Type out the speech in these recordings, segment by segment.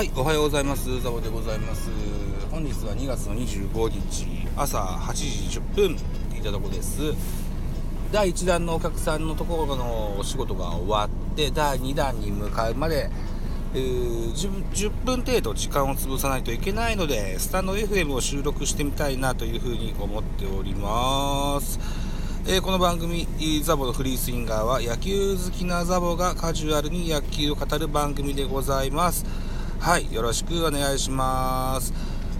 はい、おはようございます。ザボでございます。本日は2月の25日、朝8時10分、いたとこです。第1弾のお客さんのところのお仕事が終わって、第2弾に向かうまで、えー、10, 10分程度時間を潰さないといけないので、スタンド FM を収録してみたいなというふうに思っております。えー、この番組、ザボのフリースインガーは野球好きなザボがカジュアルに野球を語る番組でございます。はい、よろしくお願いします。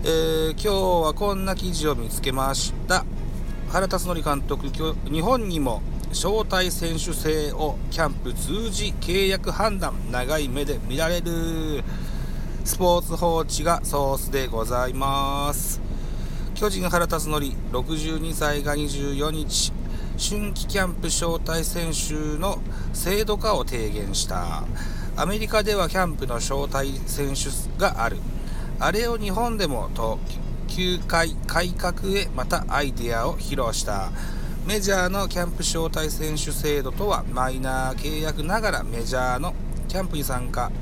えー、今日はこんな記事を見つけました。原辰徳監督、日本にも招待選手制をキャンプ通じ契約判断、長い目で見られる。スポーツ報知がソースでございます。巨人原辰徳、62歳が24日、春季キャンプ招待選手の制度化を提言した。アメリカではキャンプの招待選手がある。あれを日本でもと、球界改革へまたアイデアを披露した。メジャーのキャンプ招待選手制度とはマイナー契約ながらメジャーのキャンプに参加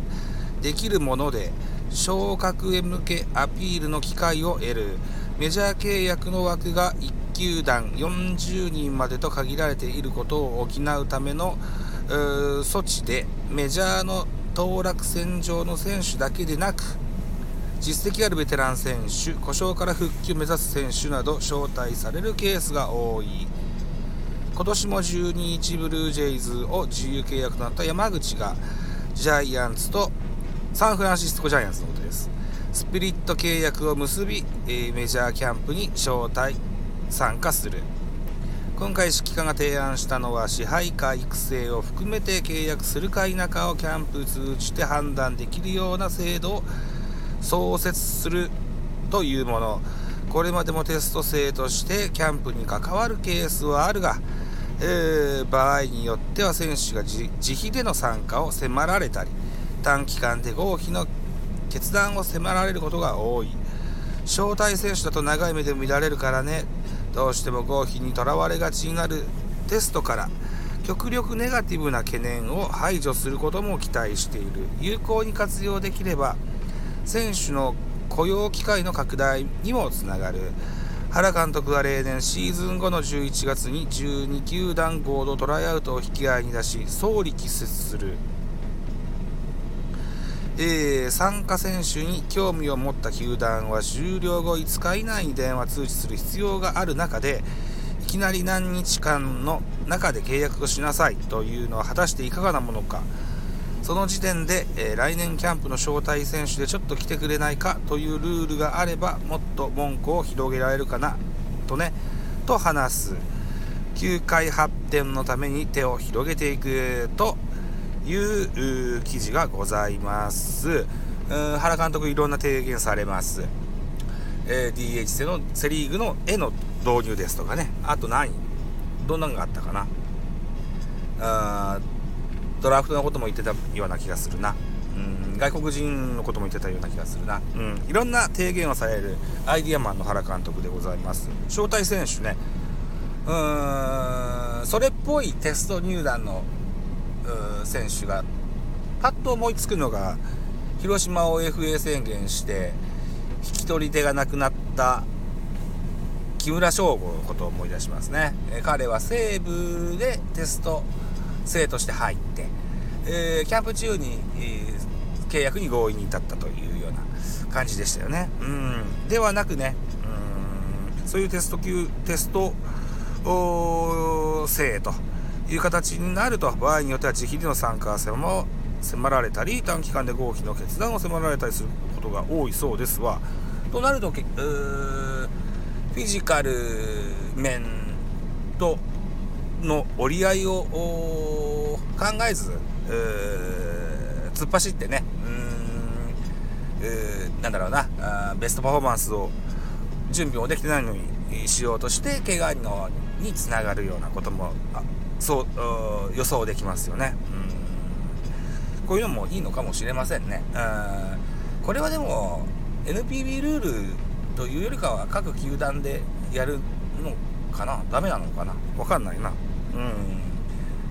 できるもので昇格へ向けアピールの機会を得るメジャー契約の枠が1球団40人までと限られていることを補うための措置でメジャーの当落線上の選手だけでなく実績あるベテラン選手故障から復帰を目指す選手など招待されるケースが多い。今年も12日ブルージェイズを自由契約となった山口がジャイアンツとサンフランシスコジャイアンツのことです。スピリット契約を結び、えメジャーキャンプに招待参加する。今回指揮官が提案したのは支配下育成を含めて契約するか否かをキャンプ通じて判断できるような制度を創設するというもの。これまでもテスト生としてキャンプに関わるケースはあるが、えー、場合によっては選手が自費での参加を迫られたり短期間で合否の決断を迫られることが多い。招待選手だと長い目で見られるからね。どうしても合否にとらわれがちになるテストから極力ネガティブな懸念を排除することも期待している有効に活用できれば選手の雇用機会の拡大にもつながる。原監督は例年シーズン後の11月に12球団合同トライアウトを引き合いに出し総力説する。えー、参加選手に興味を持った球団は終了後5日以内に電話通知する必要がある中でいきなり何日間の中で契約をしなさいというのは果たしていかがなものか。その時点で、えー、来年キャンプの招待選手でちょっと来てくれないかというルールがあればもっと文句を広げられるかなとねと話す。球界発展のために手を広げていくという記事がございます。原監督いろんな提言されます。えー、DH でのセ・リーグの絵の導入ですとかね。あと何？どんなのがあったかな？あドラフトのことも言ってたような気がするな。うん、外国人のことも言ってたような気がするな。うん、いろんな提言をされるアイディアマンの原監督でございます。招待選手ね。うーん、それっぽいテスト入団の選手がパッと思いつくのが広島を FA 宣言して引き取り手がなくなった木村翔吾のことを思い出しますね、え彼は西武でテスト生として入って、えー、キャンプ中に、えー、契約に合意に至ったというような感じでしたよね。うん。ではなくねうんそういうテスト級テスト生という形になると場合によっては自費での参加も迫られたり短期間で合否の決断を迫られたりすることが多いそうですわ。となるとフィジカル面との折り合いを考えず突っ走ってねうんなんだろうなベストパフォーマンスを準備もできてないのにしようとして怪我のにつながるようなこともそう予想できますよね、うん、こういうのもいいのかもしれませんね、うん、これはでも NPB ルールというよりかは各球団でやるのかな？ダメなのかな？わかんないな。うん。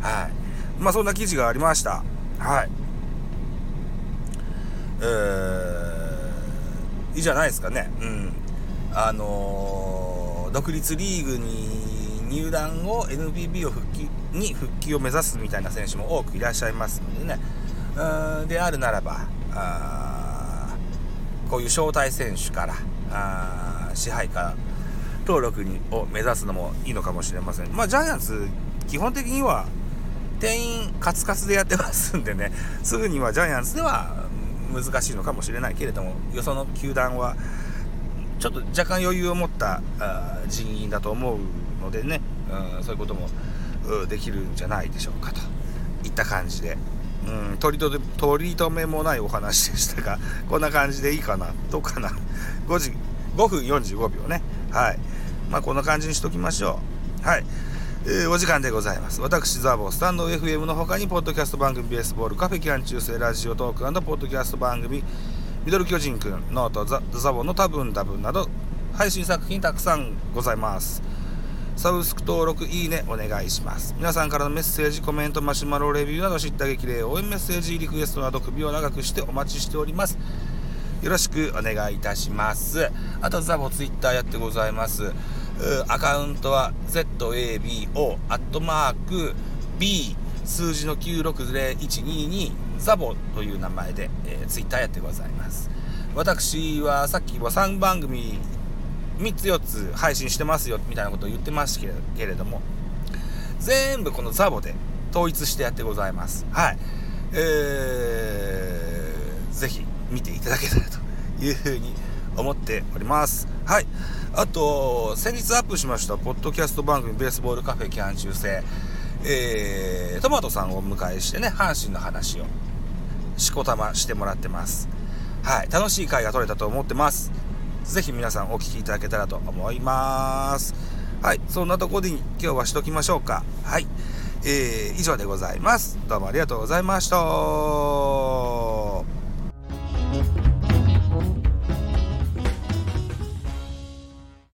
はい。まあそんな記事がありました。はい。えー、いいじゃないですかね。うん。あのー、独立リーグに入団後 NPB を復帰に復帰を目指すみたいな選手も多くいらっしゃいますのでね。うんであるならば、こういう招待選手から、あ支配下登録にを目指すのもいいのかもしれません。まあ、ジャイアンツ、基本的には店員カツカツでやってますんでね、すぐにはジャイアンツでは難しいのかもしれないけれども、よその球団は、ちょっと若干余裕を持った人員だと思うのでね、うん、そういうこともできるんじゃないでしょうかといった感じで。うん、取り留取り留めもないお話でしたが、こんな感じでいいかな、どうかな。5時、5分45秒ね。はい。まあ、こんな感じにしときましょう。はい。えー、お時間でございます。私、ザボスタンド FM の他に、ポッドキャスト番組ベースボール、カフェキャン中世ラジオトークポッドキャスト番組、ミドル巨人くん、ノート、ザザボの多分多分など、配信作品たくさんございます。サブスク登録、いいね、お願いします。皆さんからのメッセージ、コメント、マシュマロレビューなど知った激励、応援メッセージ、リクエストなど首を長くしてお待ちしております。よろしくお願いいたします。あと、ザボツイッターやってございます。アカウントは ZABO アットマーク B 数字の960122ザボという名前で、えー、ツイッターやってございます。私はさっきは3番組3つ4つ配信してますよみたいなことを言ってますけれども全部このザボで統一してやってございます。はい。えー、ぜひ見ていただけたらというふうに思っております。はい。あと、先日アップしました、ポッドキャスト番組ベースボールカフェキャン中世、えー、トマトさんをお迎えしてね、阪神の話を、しこたましてもらってます。はい。楽しい回が撮れたと思ってます。ぜひ皆さんお聴きいただけたらと思います。はい。そんなとこで今日はしときましょうか。はい。えー、以上でございます。どうもありがとうございました。